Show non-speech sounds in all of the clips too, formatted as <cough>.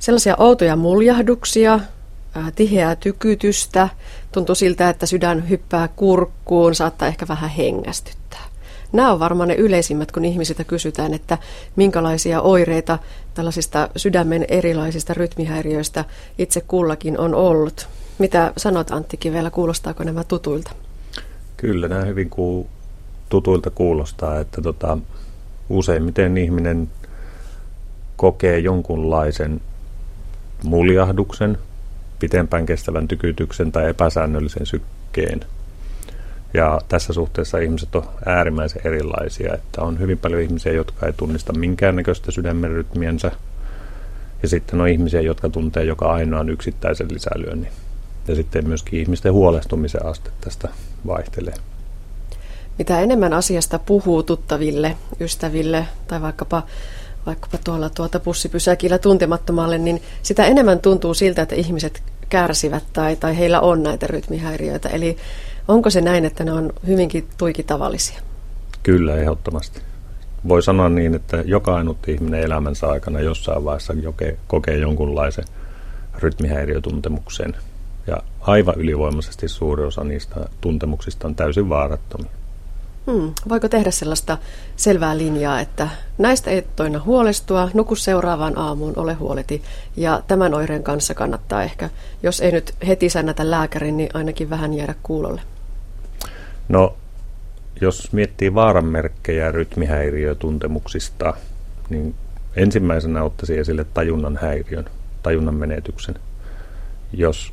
Sellaisia outoja muljahduksia, tiheää tykytystä, tuntuu siltä, että sydän hyppää kurkkuun, saattaa ehkä vähän hengästyttää. Nämä on varmaan ne yleisimmät, kun ihmisiltä kysytään, että minkälaisia oireita tällaisista sydämen erilaisista rytmihäiriöistä itse kullakin on ollut. Mitä sanot Antti Kivellä, kuulostaako nämä tutuilta? Kyllä, nämä hyvin ku, tutuilta kuulostaa, että tota, useimmiten ihminen kokee jonkunlaisen muljahduksen, pitempään kestävän tykytyksen tai epäsäännöllisen sykkeen. Ja tässä suhteessa ihmiset on äärimmäisen erilaisia, että on hyvin paljon ihmisiä, jotka ei tunnista minkäännäköistä sydämen rytmiensä, ja sitten on ihmisiä, jotka tuntee joka ainoan yksittäisen lisälyönnin. Ja sitten myöskin ihmisten huolestumisen aste tästä vaihtelee. Mitä enemmän asiasta puhuu tuttaville, ystäville tai vaikkapa vaikkapa tuolla tuota pussipysäkillä tuntemattomalle, niin sitä enemmän tuntuu siltä, että ihmiset kärsivät tai, tai heillä on näitä rytmihäiriöitä. Eli onko se näin, että ne on hyvinkin tuiki tavallisia? Kyllä, ehdottomasti. Voi sanoa niin, että joka ainut ihminen elämänsä aikana jossain vaiheessa joke, kokee jonkunlaisen rytmihäiriötuntemuksen. Ja aivan ylivoimaisesti suuri osa niistä tuntemuksista on täysin vaarattomia. Hmm. Voiko tehdä sellaista selvää linjaa, että näistä ei toina huolestua, nuku seuraavaan aamuun, ole huoleti. Ja tämän oireen kanssa kannattaa ehkä, jos ei nyt heti sännätä lääkärin, niin ainakin vähän jäädä kuulolle. No, jos miettii vaaranmerkkejä rytmihäiriötuntemuksista, niin ensimmäisenä ottaisin esille tajunnan häiriön, tajunnan menetyksen. Jos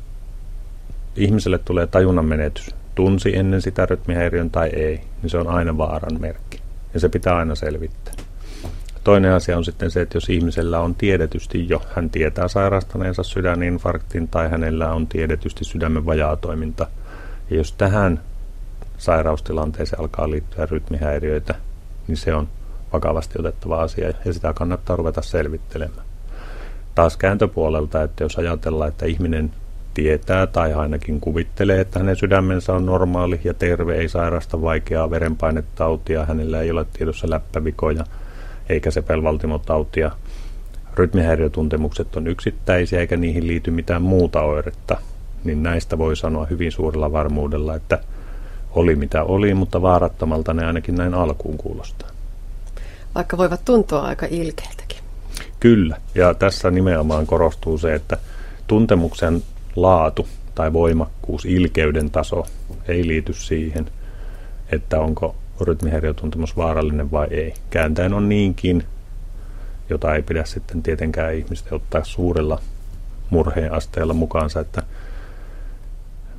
ihmiselle tulee tajunnan menetys, tunsi ennen sitä rytmihäiriön tai ei, niin se on aina vaaran merkki. Ja se pitää aina selvittää. Toinen asia on sitten se, että jos ihmisellä on tiedetysti jo, hän tietää sairastaneensa sydäninfarktin tai hänellä on tiedetysti sydämen vajaatoiminta. Ja jos tähän sairaustilanteeseen alkaa liittyä rytmihäiriöitä, niin se on vakavasti otettava asia ja sitä kannattaa ruveta selvittelemään. Taas kääntöpuolelta, että jos ajatellaan, että ihminen tietää tai ainakin kuvittelee, että hänen sydämensä on normaali ja terve, ei sairasta vaikeaa verenpainetautia, hänellä ei ole tiedossa läppävikoja eikä sepelvaltimotautia. Rytmihäiriötuntemukset on yksittäisiä eikä niihin liity mitään muuta oiretta, niin näistä voi sanoa hyvin suurella varmuudella, että oli mitä oli, mutta vaarattomalta ne ainakin näin alkuun kuulostaa. Vaikka voivat tuntua aika ilkeiltäkin. Kyllä, ja tässä nimenomaan korostuu se, että tuntemuksen laatu tai voimakkuus, ilkeyden taso ei liity siihen, että onko rytmihäiriötuntemus vaarallinen vai ei. Kääntäen on niinkin, jota ei pidä sitten tietenkään ihmisten ottaa suurella murheen asteella mukaansa, että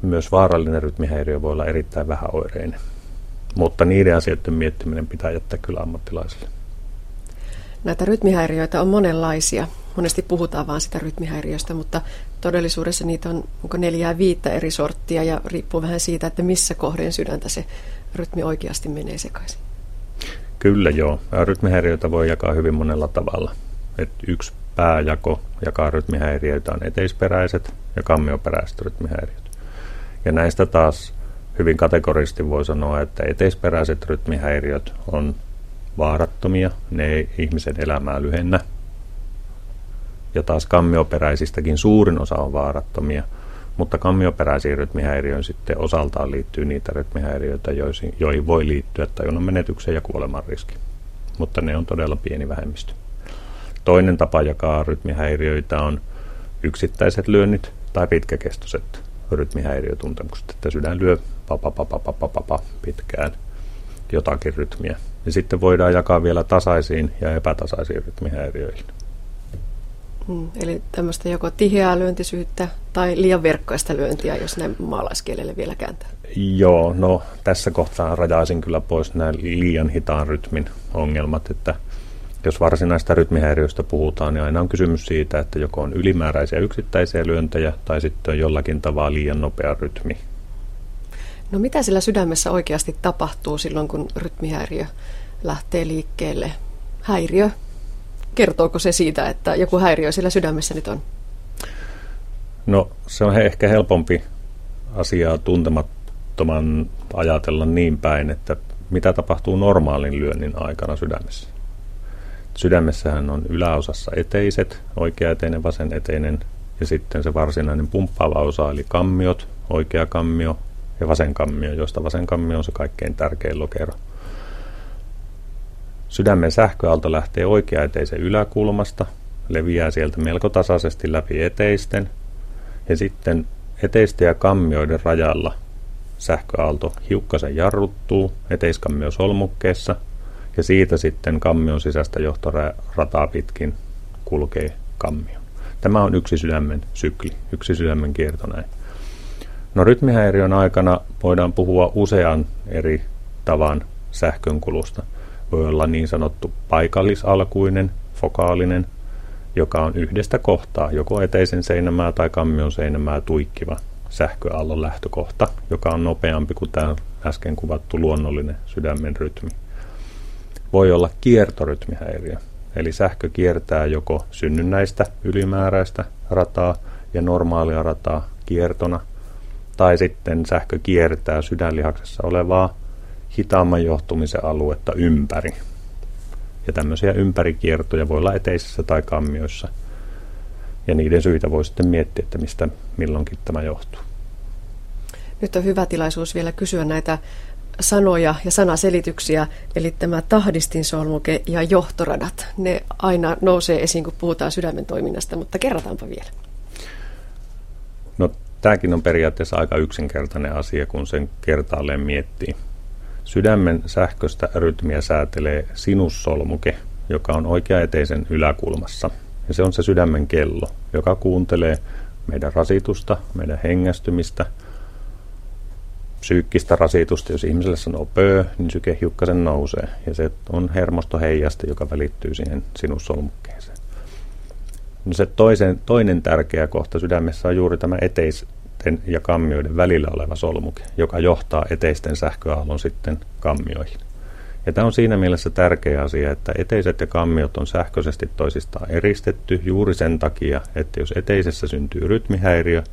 myös vaarallinen rytmihäiriö voi olla erittäin vähäoireinen. Mutta niiden asioiden miettiminen pitää jättää kyllä ammattilaisille. Näitä rytmihäiriöitä on monenlaisia. Monesti puhutaan vain sitä rytmihäiriöstä, mutta todellisuudessa niitä on onko neljää viittä eri sorttia ja riippuu vähän siitä, että missä kohden sydäntä se rytmi oikeasti menee sekaisin. Kyllä joo. Rytmihäiriöitä voi jakaa hyvin monella tavalla. Et yksi pääjako jakaa rytmihäiriöitä on eteisperäiset ja kammioperäiset rytmihäiriöt. Ja näistä taas hyvin kategorisesti voi sanoa, että eteisperäiset rytmihäiriöt on vaarattomia, ne ei ihmisen elämää lyhennä. Ja taas kammioperäisistäkin suurin osa on vaarattomia, mutta kammioperäisiin rytmihäiriöihin sitten osaltaan liittyy niitä rytmihäiriöitä, joihin voi liittyä tajunnan menetyksen ja kuoleman riski. Mutta ne on todella pieni vähemmistö. Toinen tapa jakaa rytmihäiriöitä on yksittäiset lyönnit tai pitkäkestoiset rytmihäiriötuntemukset, että sydän lyö pa, pa, pa, pa, pa, pa, pa, pitkään jotakin rytmiä. Ja sitten voidaan jakaa vielä tasaisiin ja epätasaisiin rytmihäiriöihin. Hmm, eli tämmöistä joko tiheää lyöntisyyttä tai liian verkkoista lyöntiä, jos näin maalaiskielelle vielä kääntää. Joo, no tässä kohtaa rajaisin kyllä pois nämä liian hitaan rytmin ongelmat, että jos varsinaista rytmihäiriöstä puhutaan, niin aina on kysymys siitä, että joko on ylimääräisiä yksittäisiä lyöntejä tai sitten on jollakin tavalla liian nopea rytmi. No mitä sillä sydämessä oikeasti tapahtuu silloin, kun rytmihäiriö lähtee liikkeelle? Häiriö, kertooko se siitä, että joku häiriö sillä sydämessä nyt on? No se on ehkä helpompi asiaa tuntemattoman ajatella niin päin, että mitä tapahtuu normaalin lyönnin aikana sydämessä Sydämessähän on yläosassa eteiset, oikeaeteinen, vaseneteinen ja sitten se varsinainen pumppaava osa eli kammiot, oikea kammio ja vasen kammio, josta vasen kammio on se kaikkein tärkein lokero. Sydämen sähköaalto lähtee oikeaeteisen yläkulmasta, leviää sieltä melko tasaisesti läpi eteisten ja sitten eteisten ja kammioiden rajalla sähköaalto hiukkasen jarruttuu eteiskammio solmukkeessa ja siitä sitten kammion sisäistä johtorataa pitkin kulkee kammio. Tämä on yksi sydämen sykli, yksi sydämen kierto näin. No rytmihäiriön aikana voidaan puhua usean eri tavan sähkönkulusta. Voi olla niin sanottu paikallisalkuinen, fokaalinen, joka on yhdestä kohtaa, joko eteisen seinämää tai kammion seinämää tuikkiva sähköaallon lähtökohta, joka on nopeampi kuin tämä äsken kuvattu luonnollinen sydämen rytmi. Voi olla kiertorytmihäiriö, eli sähkö kiertää joko synnynnäistä ylimääräistä rataa ja normaalia rataa kiertona, tai sitten sähkö kiertää sydänlihaksessa olevaa hitaamman johtumisen aluetta ympäri. Ja tämmöisiä ympärikiertoja voi olla eteisissä tai kammioissa. Ja niiden syitä voi sitten miettiä, että mistä milloinkin tämä johtuu. Nyt on hyvä tilaisuus vielä kysyä näitä sanoja ja sanaselityksiä, eli tämä tahdistinsolmuke ja johtoradat. Ne aina nousee esiin, kun puhutaan sydämen toiminnasta, mutta kerrataanpa vielä. No tämäkin on periaatteessa aika yksinkertainen asia, kun sen kertaalleen miettii. Sydämen sähköstä rytmiä säätelee sinussolmuke, joka on oikeaeteisen yläkulmassa. Ja se on se sydämen kello, joka kuuntelee meidän rasitusta, meidän hengästymistä, psyykkistä rasitusta. Jos ihmiselle sanoo pöö, niin syke hiukkasen nousee. Ja se on hermostoheijaste, joka välittyy siihen sinussolmukkeeseen. No se toisen, toinen tärkeä kohta sydämessä on juuri tämä eteis, eteisten ja kammioiden välillä oleva solmuke, joka johtaa eteisten sähköaallon sitten kammioihin. Ja tämä on siinä mielessä tärkeä asia, että eteiset ja kammiot on sähköisesti toisistaan eristetty juuri sen takia, että jos eteisessä syntyy rytmihäiriö,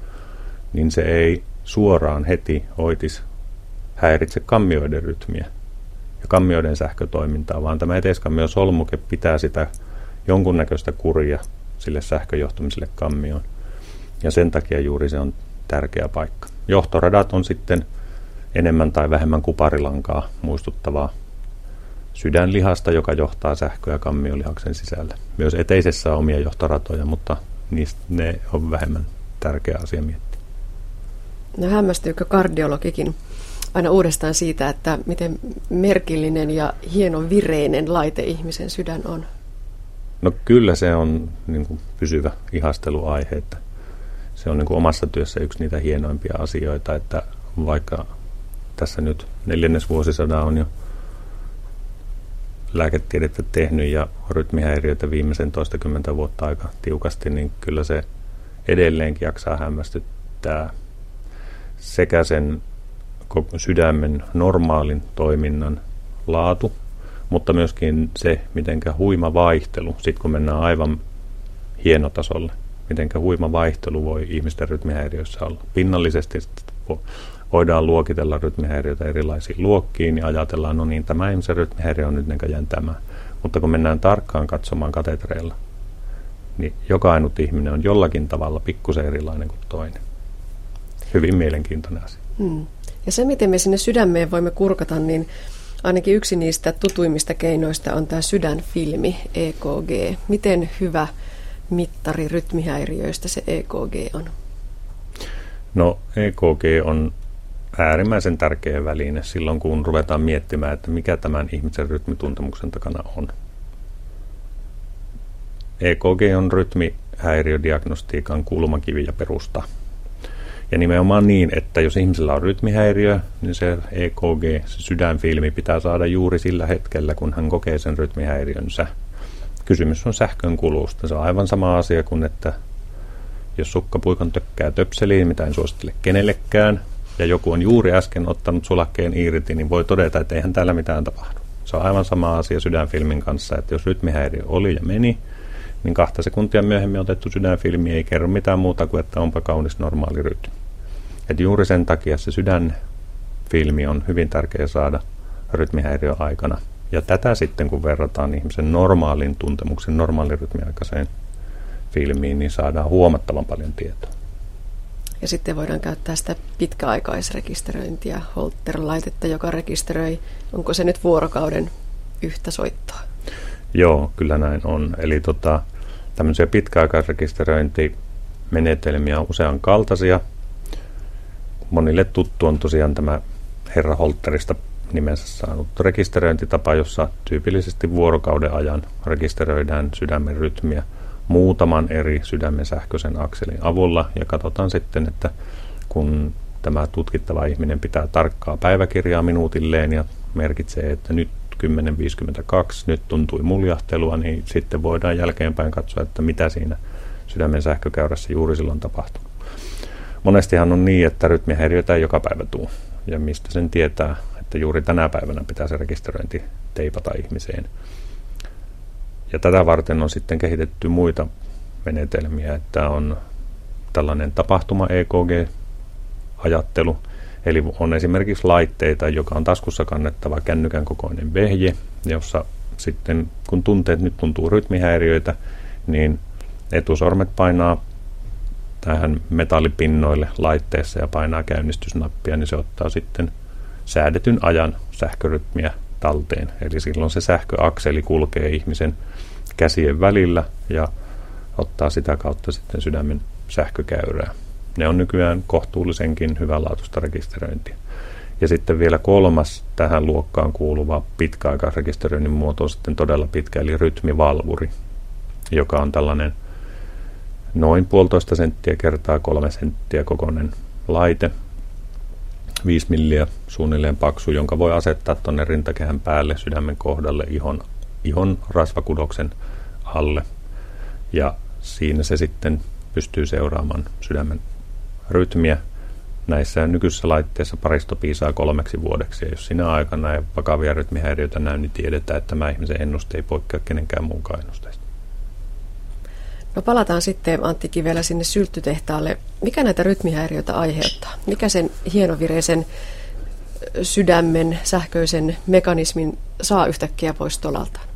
niin se ei suoraan heti oitis häiritse kammioiden rytmiä ja kammioiden sähkötoimintaa, vaan tämä eteiskammio solmuke pitää sitä jonkunnäköistä kuria sille sähköjohtumiselle kammioon. Ja sen takia juuri se on tärkeä paikka. Johtoradat on sitten enemmän tai vähemmän kuparilankaa muistuttavaa sydänlihasta, joka johtaa sähköä kammiolihaksen sisälle. Myös eteisessä on omia johtoratoja, mutta niistä ne on vähemmän tärkeä asia miettiä. No hämmästyykö kardiologikin aina uudestaan siitä, että miten merkillinen ja hieno vireinen laite ihmisen sydän on? No kyllä se on niin kuin pysyvä ihasteluaihe, että se on niin kuin omassa työssä yksi niitä hienoimpia asioita, että vaikka tässä nyt neljännesvuosisadan on jo lääketiedettä tehnyt ja rytmihäiriöitä viimeisen toistakymmentä vuotta aika tiukasti, niin kyllä se edelleenkin jaksaa hämmästyttää sekä sen sydämen normaalin toiminnan laatu, mutta myöskin se, miten huima vaihtelu, sitten kun mennään aivan hienotasolle, miten huima vaihtelu voi ihmisten rytmihäiriöissä olla. Pinnallisesti voidaan luokitella rytmihäiriöitä erilaisiin luokkiin ja ajatellaan, no niin, tämä ihmisen rytmihäiriö on nyt näköjään tämä. Mutta kun mennään tarkkaan katsomaan katetreilla, niin joka ainut ihminen on jollakin tavalla pikkusen erilainen kuin toinen. Hyvin mielenkiintoinen asia. Hmm. Ja se, miten me sinne sydämeen voimme kurkata, niin ainakin yksi niistä tutuimmista keinoista on tämä sydänfilmi, EKG. Miten hyvä mittari rytmihäiriöistä se EKG on? No EKG on äärimmäisen tärkeä väline silloin, kun ruvetaan miettimään, että mikä tämän ihmisen rytmituntemuksen takana on. EKG on rytmihäiriödiagnostiikan kulmakivi ja perusta. Ja nimenomaan niin, että jos ihmisellä on rytmihäiriö, niin se EKG, se sydänfilmi pitää saada juuri sillä hetkellä, kun hän kokee sen rytmihäiriönsä. Kysymys on sähkön kulusta. Se on aivan sama asia kuin, että jos sukkapuikon tökkää töpseliin, mitä en suosittele kenellekään, ja joku on juuri äsken ottanut sulakkeen irti, niin voi todeta, että eihän täällä mitään tapahdu. Se on aivan sama asia sydänfilmin kanssa, että jos rytmihäiriö oli ja meni, niin kahta sekuntia myöhemmin otettu sydänfilmi ei kerro mitään muuta kuin, että onpa kaunis normaali rytmi. Et juuri sen takia se sydänfilmi on hyvin tärkeä saada rytmihäiriön aikana Ja tätä sitten, kun verrataan ihmisen normaalin tuntemuksen, normaalin rytmiaikaiseen filmiin, niin saadaan huomattavan paljon tietoa. Ja sitten voidaan käyttää sitä pitkäaikaisrekisteröintiä, Holter-laitetta, joka rekisteröi, onko se nyt vuorokauden yhtä soittoa? Joo, kyllä näin on. Eli tota, tämmöisiä pitkäaikaisrekisteröintimenetelmiä on usean kaltaisia. Monille tuttu on tosiaan tämä Herra Holterista nimensä saanut rekisteröintitapa, jossa tyypillisesti vuorokauden ajan rekisteröidään sydämen rytmiä muutaman eri sydämen sähköisen akselin avulla ja katsotaan sitten, että kun tämä tutkittava ihminen pitää tarkkaa päiväkirjaa minuutilleen ja merkitsee, että nyt 10.52, nyt tuntui muljahtelua, niin sitten voidaan jälkeenpäin katsoa, että mitä siinä sydämen sähkökäyrässä juuri silloin tapahtuu. Monestihan on niin, että rytmihäiriöitä ei joka päivä tule. Ja mistä sen tietää, että juuri tänä päivänä pitää se rekisteröinti teipata ihmiseen. Ja tätä varten on sitten kehitetty muita menetelmiä, että on tällainen tapahtuma EKG-ajattelu, eli on esimerkiksi laitteita, joka on taskussa kannettava kännykän kokoinen vehje, jossa sitten kun tuntee, että nyt tuntuu rytmihäiriöitä, niin etusormet painaa tähän metallipinnoille laitteessa ja painaa käynnistysnappia, niin se ottaa sitten säädetyn ajan sähkörytmiä talteen. Eli silloin se sähköakseli kulkee ihmisen käsien välillä ja ottaa sitä kautta sitten sydämen sähkökäyrää. Ne on nykyään kohtuullisenkin hyvänlaatuista rekisteröintiä. Ja sitten vielä kolmas tähän luokkaan kuuluva pitkäaikaisrekisteröinnin muoto on sitten todella pitkä, eli rytmivalvuri, joka on tällainen noin puolitoista senttiä kertaa kolme senttiä kokoinen laite, 5 milliä suunnilleen paksu, jonka voi asettaa tuonne rintakehän päälle sydämen kohdalle ihon, ihon rasvakudoksen alle. Ja siinä se sitten pystyy seuraamaan sydämen rytmiä. Näissä nykyisissä laitteissa paristo piisaa kolmeksi vuodeksi, ja jos sinä aikana ei vakavia rytmihäiriöitä näy, niin tiedetään, että tämä ihmisen ennuste ei poikkea kenenkään muunkaan ennusteista. No palataan sitten Antti Kivelä sinne sylttytehtaalle. Mikä näitä rytmihäiriöitä aiheuttaa? Mikä sen hienovireisen sydämen sähköisen mekanismin saa yhtäkkiä pois tolaltaan?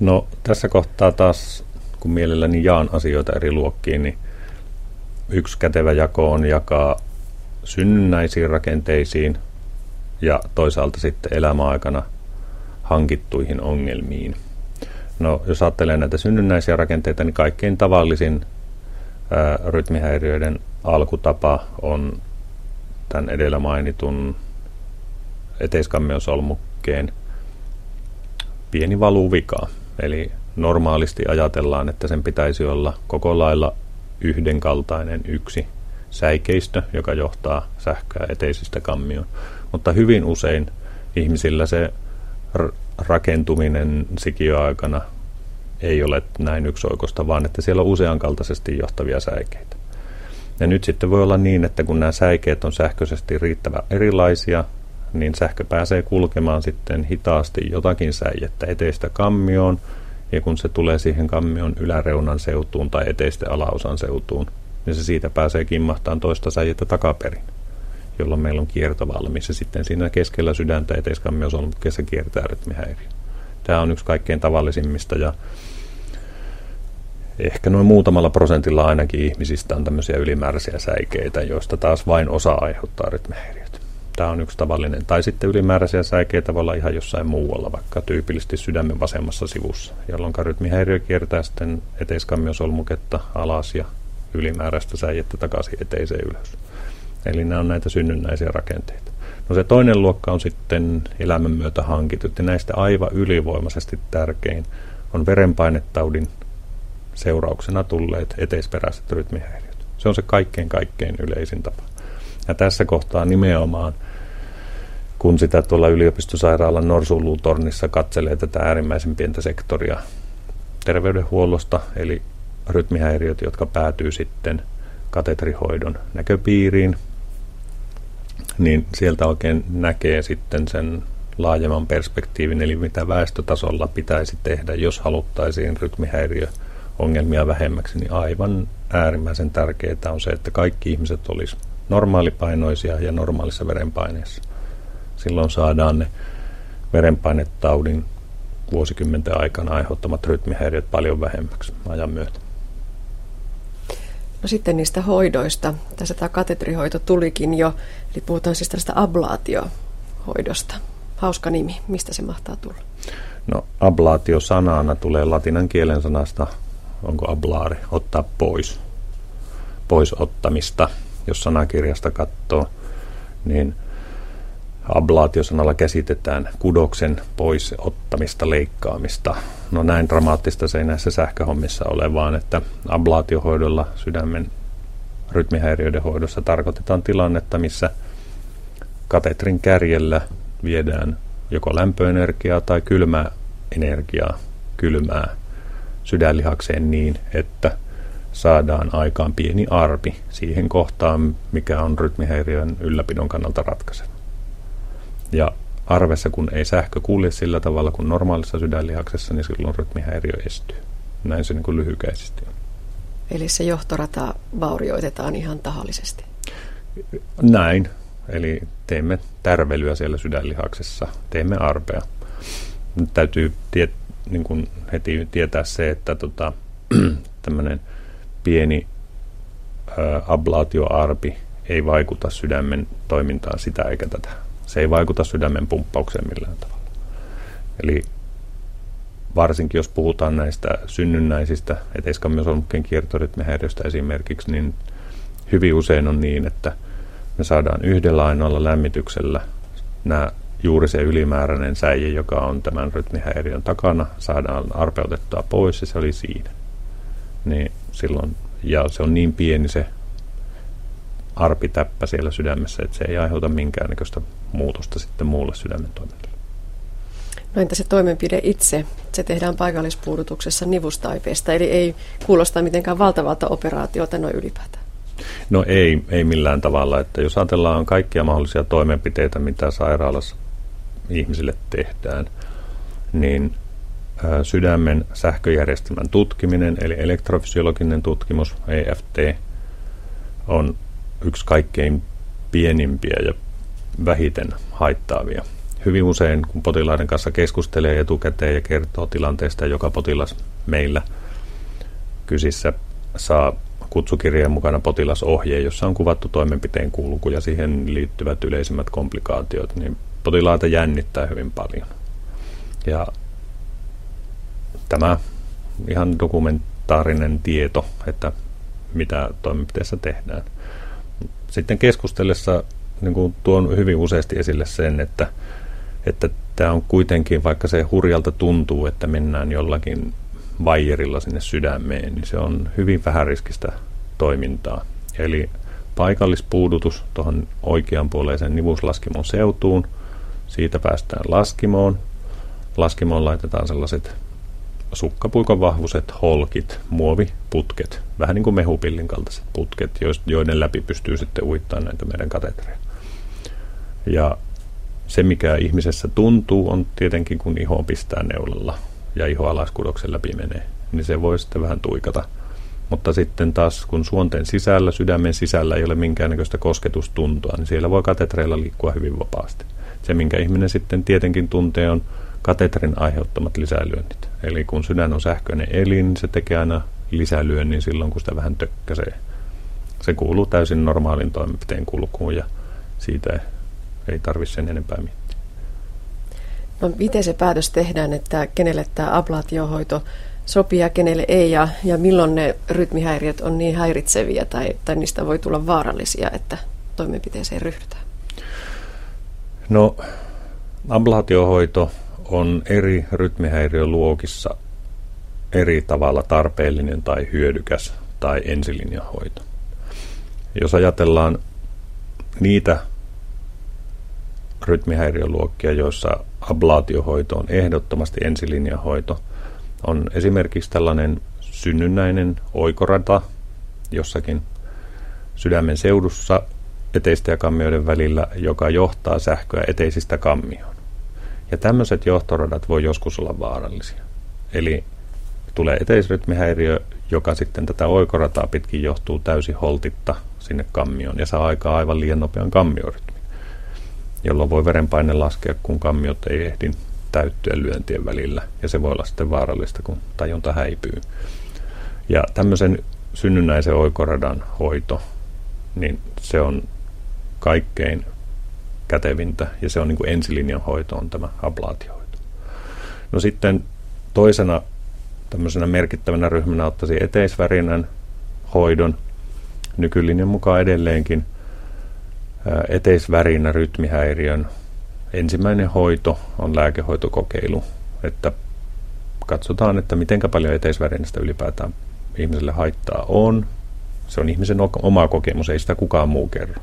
No tässä kohtaa taas, kun mielelläni jaan asioita eri luokkiin, niin yksi kätevä jako on jakaa synnynnäisiin rakenteisiin ja toisaalta sitten elämäaikana hankittuihin ongelmiin. No, jos ajattelee näitä synnynnäisiä rakenteita, niin kaikkein tavallisin ää, rytmihäiriöiden alkutapa on tämän edellä mainitun eteiskammeosolmukkeen pieni valuvika. Eli normaalisti ajatellaan, että sen pitäisi olla koko lailla yhdenkaltainen yksi säikeistö, joka johtaa sähköä eteisistä kammioon. Mutta hyvin usein ihmisillä se rakentuminen sikioaikana ei ole näin yksioikosta, vaan että siellä on useankaltaisesti johtavia säikeitä. Ja nyt sitten voi olla niin, että kun nämä säikeet on sähköisesti riittävän erilaisia, niin sähkö pääsee kulkemaan sitten hitaasti jotakin säijettä eteistä kammioon, ja kun se tulee siihen kammion yläreunan seutuun tai eteisten alaosan seutuun, niin se siitä pääsee kimmahtaan toista säijettä takaperin, jolloin meillä on kierto valmis, ja sitten siinä keskellä sydäntä eteiskammiosolmukkeessa kiertää rytmihäiriö. Tämä on yksi kaikkein tavallisimmista, ja ehkä noin muutamalla prosentilla ainakin ihmisistä on tämmöisiä ylimääräisiä säikeitä, joista taas vain osa aiheuttaa rytmihäiriötä. Tämä on yksi tavallinen. Tai sitten ylimääräisiä säikeitä voi olla ihan jossain muualla, vaikka tyypillisesti sydämen vasemmassa sivussa, jolloin rytmihäiriö kiertää sitten eteiskamiosolmuketta alas ja ylimääräistä säijettä takaisin eteiseen ylös. Eli nämä on näitä synnynnäisiä rakenteita. No se toinen luokka on sitten elämän myötä hankitut, ja näistä aivan ylivoimaisesti tärkein on verenpainetaudin seurauksena tulleet eteisperäiset rytmihäiriöt. Se on se kaikkein kaikkein yleisin tapa. Ja tässä kohtaa nimenomaan, kun sitä tuolla yliopistosairaalan Norsulutornissa katselee tätä äärimmäisen pientä sektoria terveydenhuollosta, eli rytmihäiriöt, jotka päätyy sitten katetrihoidon näköpiiriin, niin sieltä oikein näkee sitten sen laajemman perspektiivin, eli mitä väestötasolla pitäisi tehdä, jos haluttaisiin rytmihäiriö ongelmia vähemmäksi, niin aivan äärimmäisen tärkeää on se, että kaikki ihmiset olisivat normaalipainoisia ja normaalissa verenpaineessa. Silloin saadaan ne verenpainetaudin vuosikymmenten aikana aiheuttamat rytmihäiriöt paljon vähemmäksi ajan myötä. No sitten niistä hoidoista. Tässä tämä katetrihoito tulikin jo, eli puhutaan siis tästä ablaatiohoidosta. Hauska nimi. Mistä se mahtaa tulla? No ablaatio sanana tulee latinan kielen sanasta, onko ablaare, ottaa pois, pois ottamista. Jos sanakirjasta katsoo, niin ablaatiosanalla käsitetään kudoksen pois ottamista, leikkaamista. No näin dramaattista se ei näissä sähköhommissa ole, vaan että ablaatiohoidolla sydämen rytmihäiriöiden hoidossa tarkoitetaan tilannetta, missä katetrin kärjellä viedään joko lämpöenergiaa tai kylmää energiaa, kylmää sydänlihakseen niin, että saadaan aikaan pieni arpi siihen kohtaan, mikä on rytmihäiriön ylläpidon kannalta ratkaiseva. Ja arvessa, kun ei sähkö kulje sillä tavalla kuin normaalissa sydänlihaksessa, niin silloin rytmihäiriö estyy. Näin se niin kuin lyhykäisesti on. Eli se johtorata vaurioitetaan ihan tahallisesti? Näin. Eli teemme tärvelyä siellä sydänlihaksessa, teemme arpea. Nyt täytyy tie, niin kuin heti tietää se, että tota, <clears throat> tämmöinen pieni ablaatioarpi ei vaikuta sydämen toimintaan sitä eikä tätä. Se ei vaikuta sydämen pumppaukseen millään tavalla. Eli varsinkin jos puhutaan näistä synnynnäisistä eteiskammiosolukkeen kiertorytmihäiriöistä esimerkiksi, niin hyvin usein on niin, että me saadaan yhdellä ainoalla lämmityksellä nämä juuri se ylimääräinen säie, joka on tämän rytmihäiriön takana, saadaan arpeutettua pois ja se oli siinä. Niin silloin, ja se on niin pieni se arpitäppä siellä sydämessä, että se ei aiheuta minkäännäköistä muutosta sitten muulle sydämen toiminnalle. No entä se toimenpide itse? Se tehdään paikallispuudutuksessa nivustaipeesta, eli ei kuulosta mitenkään valtavalta operaatiota noin ylipäätään. No ei, ei millään tavalla. Että jos ajatellaan kaikkia mahdollisia toimenpiteitä, mitä sairaalassa ihmisille tehdään, niin sydämen sähköjärjestelmän tutkiminen, eli elektrofysiologinen tutkimus, EFT, on yksi kaikkein pienimpiä ja vähiten haittaavia. Hyvin usein, kun potilaiden kanssa keskustelee etukäteen ja kertoo tilanteesta, joka potilas meillä kysissä saa kutsukirjeen mukana potilasohje, jossa on kuvattu toimenpiteen kulku ja siihen liittyvät yleisimmät komplikaatiot, niin potilaita jännittää hyvin paljon. Ja tämä ihan dokumentaarinen tieto, että mitä toimenpiteessä tehdään. Sitten keskustellessa niin kuin tuon hyvin useasti esille sen, että, että tämä on kuitenkin, vaikka se hurjalta tuntuu, että mennään jollakin vaijerilla sinne sydämeen, niin se on hyvin vähäriskistä toimintaa. Eli paikallispuudutus tuohon oikeanpuoleisen nivuslaskimon seutuun, siitä päästään laskimoon. Laskimoon laitetaan sellaiset sukkapuikon vahvuiset holkit, muoviputket, vähän niin kuin mehupillin kaltaiset putket, joiden läpi pystyy sitten uittamaan näitä meidän katetreja. Ja se, mikä ihmisessä tuntuu, on tietenkin, kun iho pistää neulalla ja iho alaskudoksen läpi menee, niin se voi sitten vähän tuikata. Mutta sitten taas, kun suonten sisällä, sydämen sisällä ei ole minkäännäköistä kosketustuntoa, niin siellä voi katetreilla liikkua hyvin vapaasti. Se, minkä ihminen sitten tietenkin tuntee, on katetrin aiheuttamat lisälyönnit. Eli kun sydän on sähköinen elin, niin se tekee aina lisälyönnin silloin, kun sitä vähän tökkäsee. Se kuuluu täysin normaalin toimenpiteen kulkuun ja siitä ei tarvitse sen enempää miettiä. No, miten se päätös tehdään, että kenelle tämä ablaatiohoito sopii ja kenelle ei, ja, ja milloin ne rytmihäiriöt on niin häiritseviä tai, tai niistä voi tulla vaarallisia, että toimenpiteeseen ryhdytään? No, ablaatiohoito on eri rytmihäiriöluokissa eri tavalla tarpeellinen tai hyödykäs tai ensilinjahoito. Jos ajatellaan niitä rytmihäiriöluokkia, joissa ablaatiohoito on ehdottomasti ensilinjahoito, on esimerkiksi tällainen synnynnäinen oikorata jossakin sydämen seudussa eteistä ja kammioiden välillä, joka johtaa sähköä eteisistä kammioon. Ja tämmöiset johtoradat voi joskus olla vaarallisia. Eli tulee eteisrytmihäiriö, joka sitten tätä oikorataa pitkin johtuu täysin holtitta sinne kammioon ja saa aikaa aivan liian nopean kammiorytmin, jolloin voi verenpaine laskea, kun kammiot ei ehdi täyttyä lyöntien välillä, ja se voi olla sitten vaarallista, kun tajunta häipyy. Ja tämmöisen synnynnäisen oikoradan hoito, niin se on kaikkein kätevintä, ja se on niin kuin ensilinjan hoito on tämä ablaatiohoito. No sitten toisena tämmöisenä merkittävänä ryhmänä ottaisi eteisvärinän hoidon, nykylinjan mukaan edelleenkin eteisvärinä rytmihäiriön ensimmäinen hoito on lääkehoitokokeilu, että katsotaan, että miten paljon eteisvärinästä ylipäätään ihmiselle haittaa on. Se on ihmisen oma kokemus, ei sitä kukaan muu kerro.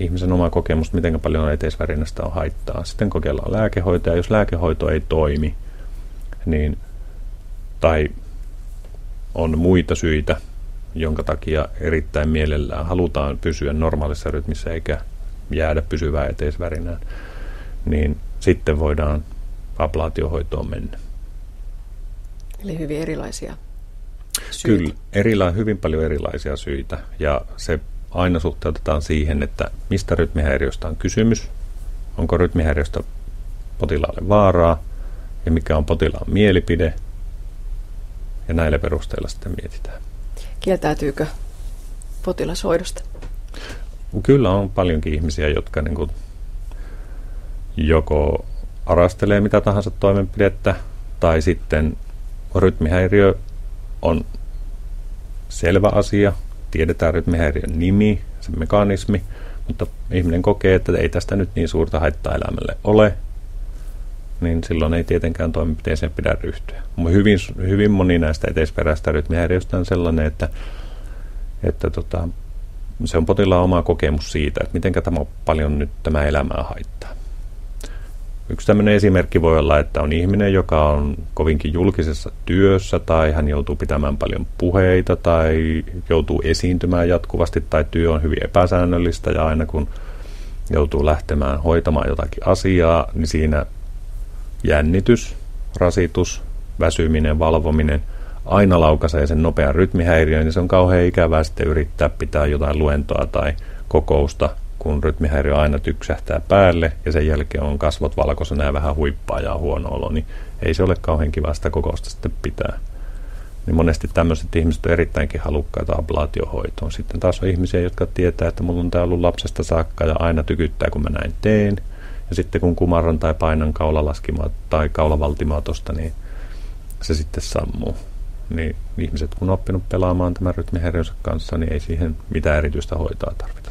Ihmisen oma kokemus, miten paljon eteisvärinästä on haittaa. Sitten kokeillaan lääkehoitoa. Jos lääkehoito ei toimi, niin, tai on muita syitä, jonka takia erittäin mielellään halutaan pysyä normaalissa rytmissä eikä jäädä pysyvää eteisvärinään, niin sitten voidaan ablaatiohoitoon mennä. Eli hyvin erilaisia syitä. Kyllä, erila, hyvin paljon erilaisia syitä ja se aina suhteutetaan siihen, että mistä rytmihäiriöstä on kysymys, onko rytmihäiriöstä potilaalle vaaraa ja mikä on potilaan mielipide ja näillä perusteilla sitten mietitään. Kieltäytyykö potilashoidosta? Kyllä on paljonkin ihmisiä, jotka niin kuin joko arastelee mitä tahansa toimenpidettä, tai sitten rytmihäiriö on selvä asia, tiedetään rytmihäiriön nimi, se mekanismi, mutta ihminen kokee, että ei tästä nyt niin suurta haittaa elämälle ole, niin silloin ei tietenkään toimenpiteeseen pidä ryhtyä. Hyvin, hyvin moni näistä eteisperäistä rytmihäiriöistä on sellainen, että, että tota, se on potilaan oma kokemus siitä, että miten tämä paljon nyt tämä elämää haittaa. Yksi tämmöinen esimerkki voi olla, että on ihminen, joka on kovinkin julkisessa työssä tai hän joutuu pitämään paljon puheita tai joutuu esiintymään jatkuvasti tai työ on hyvin epäsäännöllistä ja aina kun joutuu lähtemään hoitamaan jotakin asiaa, niin siinä jännitys, rasitus, väsyminen, valvominen aina laukaisee sen nopean rytmihäiriön, niin se on kauhean ikävää sitten yrittää pitää jotain luentoa tai kokousta, kun rytmihäiriö aina tyksähtää päälle ja sen jälkeen on kasvot valkoisena ja vähän huippaa ja huono olo, niin ei se ole kauhean kiva sitä kokousta sitten pitää. Niin monesti tämmöiset ihmiset on erittäinkin halukkaita ablaatiohoitoon. Sitten taas on ihmisiä, jotka tietää, että mulla on tämä ollut lapsesta saakka ja aina tykyttää, kun mä näin teen – ja sitten kun kumarran tai painan kaulalaskimaa tai kaulavaltimaa tuosta, niin se sitten sammuu. Niin ihmiset kun on oppinut pelaamaan tämän rytmihäiriönsä kanssa, niin ei siihen mitään erityistä hoitaa tarvita.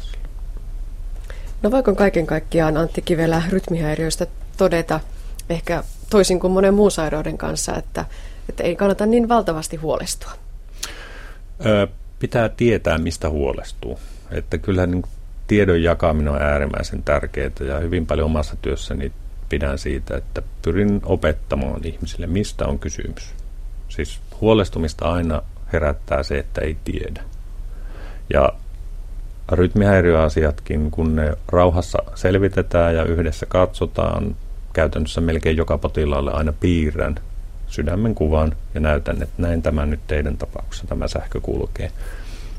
No voiko kaiken kaikkiaan Antti Kivelä rytmihäiriöistä todeta, ehkä toisin kuin monen muun sairauden kanssa, että, että ei kannata niin valtavasti huolestua? Pitää tietää, mistä huolestuu. Että kyllähän niin tiedon jakaminen on äärimmäisen tärkeää ja hyvin paljon omassa työssäni pidän siitä, että pyrin opettamaan ihmisille, mistä on kysymys. Siis huolestumista aina herättää se, että ei tiedä. Ja rytmihäiriöasiatkin, kun ne rauhassa selvitetään ja yhdessä katsotaan, käytännössä melkein joka potilaalle aina piirrän sydämen kuvan ja näytän, että näin tämä nyt teidän tapauksessa tämä sähkö kulkee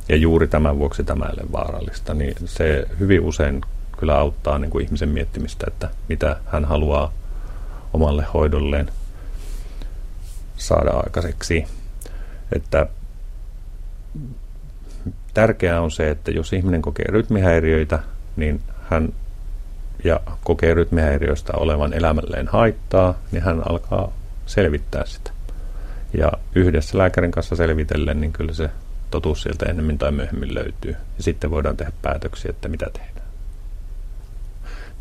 ja juuri tämän vuoksi tämä ei ole vaarallista, niin se hyvin usein kyllä auttaa niin kuin ihmisen miettimistä, että mitä hän haluaa omalle hoidolleen saada aikaiseksi. Että tärkeää on se, että jos ihminen kokee rytmihäiriöitä, niin hän ja kokee rytmihäiriöistä olevan elämälleen haittaa, niin hän alkaa selvittää sitä. Ja yhdessä lääkärin kanssa selvitellen, niin kyllä se totuus sieltä ennemmin tai myöhemmin löytyy. Ja sitten voidaan tehdä päätöksiä, että mitä tehdään.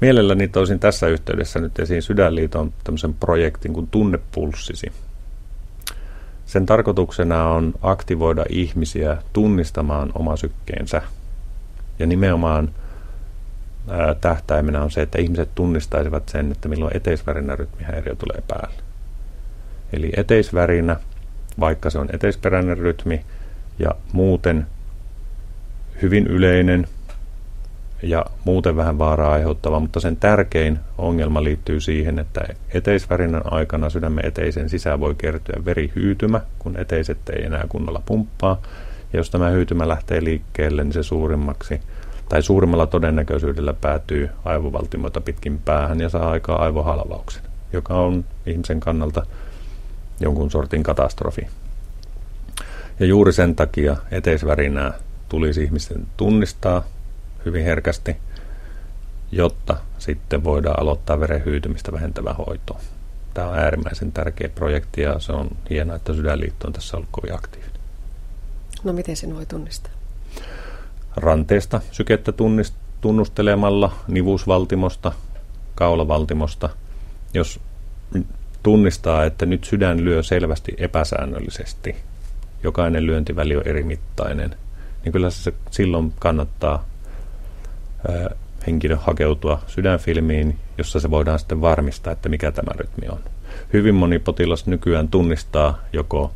Mielelläni toisin tässä yhteydessä nyt esiin Sydänliiton tämmöisen projektin kuin Tunnepulssisi. Sen tarkoituksena on aktivoida ihmisiä tunnistamaan oma sykkeensä. Ja nimenomaan ää, tähtäimenä on se, että ihmiset tunnistaisivat sen, että milloin eteisvärinä rytmihäiriö tulee päälle. Eli eteisvärinä, vaikka se on eteisperäinen rytmi, ja muuten hyvin yleinen ja muuten vähän vaaraa aiheuttava, mutta sen tärkein ongelma liittyy siihen, että eteisvärinän aikana sydämen eteisen sisään voi kertyä verihyytymä, kun eteiset ei enää kunnolla pumppaa. Ja jos tämä hyytymä lähtee liikkeelle, niin se suurimmaksi tai suurimmalla todennäköisyydellä päätyy aivovaltimoita pitkin päähän ja saa aikaa aivohalvauksen. joka on ihmisen kannalta jonkun sortin katastrofi. Ja juuri sen takia eteisvärinää tulisi ihmisten tunnistaa hyvin herkästi, jotta sitten voidaan aloittaa veren hyytymistä vähentävä hoito. Tämä on äärimmäisen tärkeä projekti ja se on hienoa, että Sydänliitto on tässä ollut kovin aktiivinen. No miten sen voi tunnistaa? Ranteesta sykettä tunnustelemalla, nivusvaltimosta, kaulavaltimosta. Jos tunnistaa, että nyt sydän lyö selvästi epäsäännöllisesti, jokainen lyöntiväli on eri mittainen, niin kyllä se silloin kannattaa henkilö hakeutua sydänfilmiin, jossa se voidaan sitten varmistaa, että mikä tämä rytmi on. Hyvin moni potilas nykyään tunnistaa joko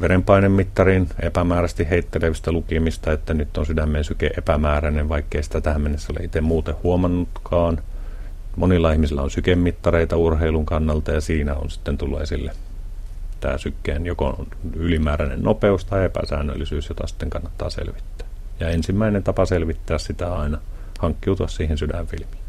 verenpainemittarin epämääräisesti heittelevistä lukimista, että nyt on sydämen syke epämääräinen, vaikkei sitä tähän mennessä ole itse muuten huomannutkaan. Monilla ihmisillä on sykemittareita urheilun kannalta ja siinä on sitten tullut esille tämä sykkeen joko ylimääräinen nopeus tai epäsäännöllisyys, jota sitten kannattaa selvittää. Ja ensimmäinen tapa selvittää sitä aina hankkiutua siihen sydänfilmiin.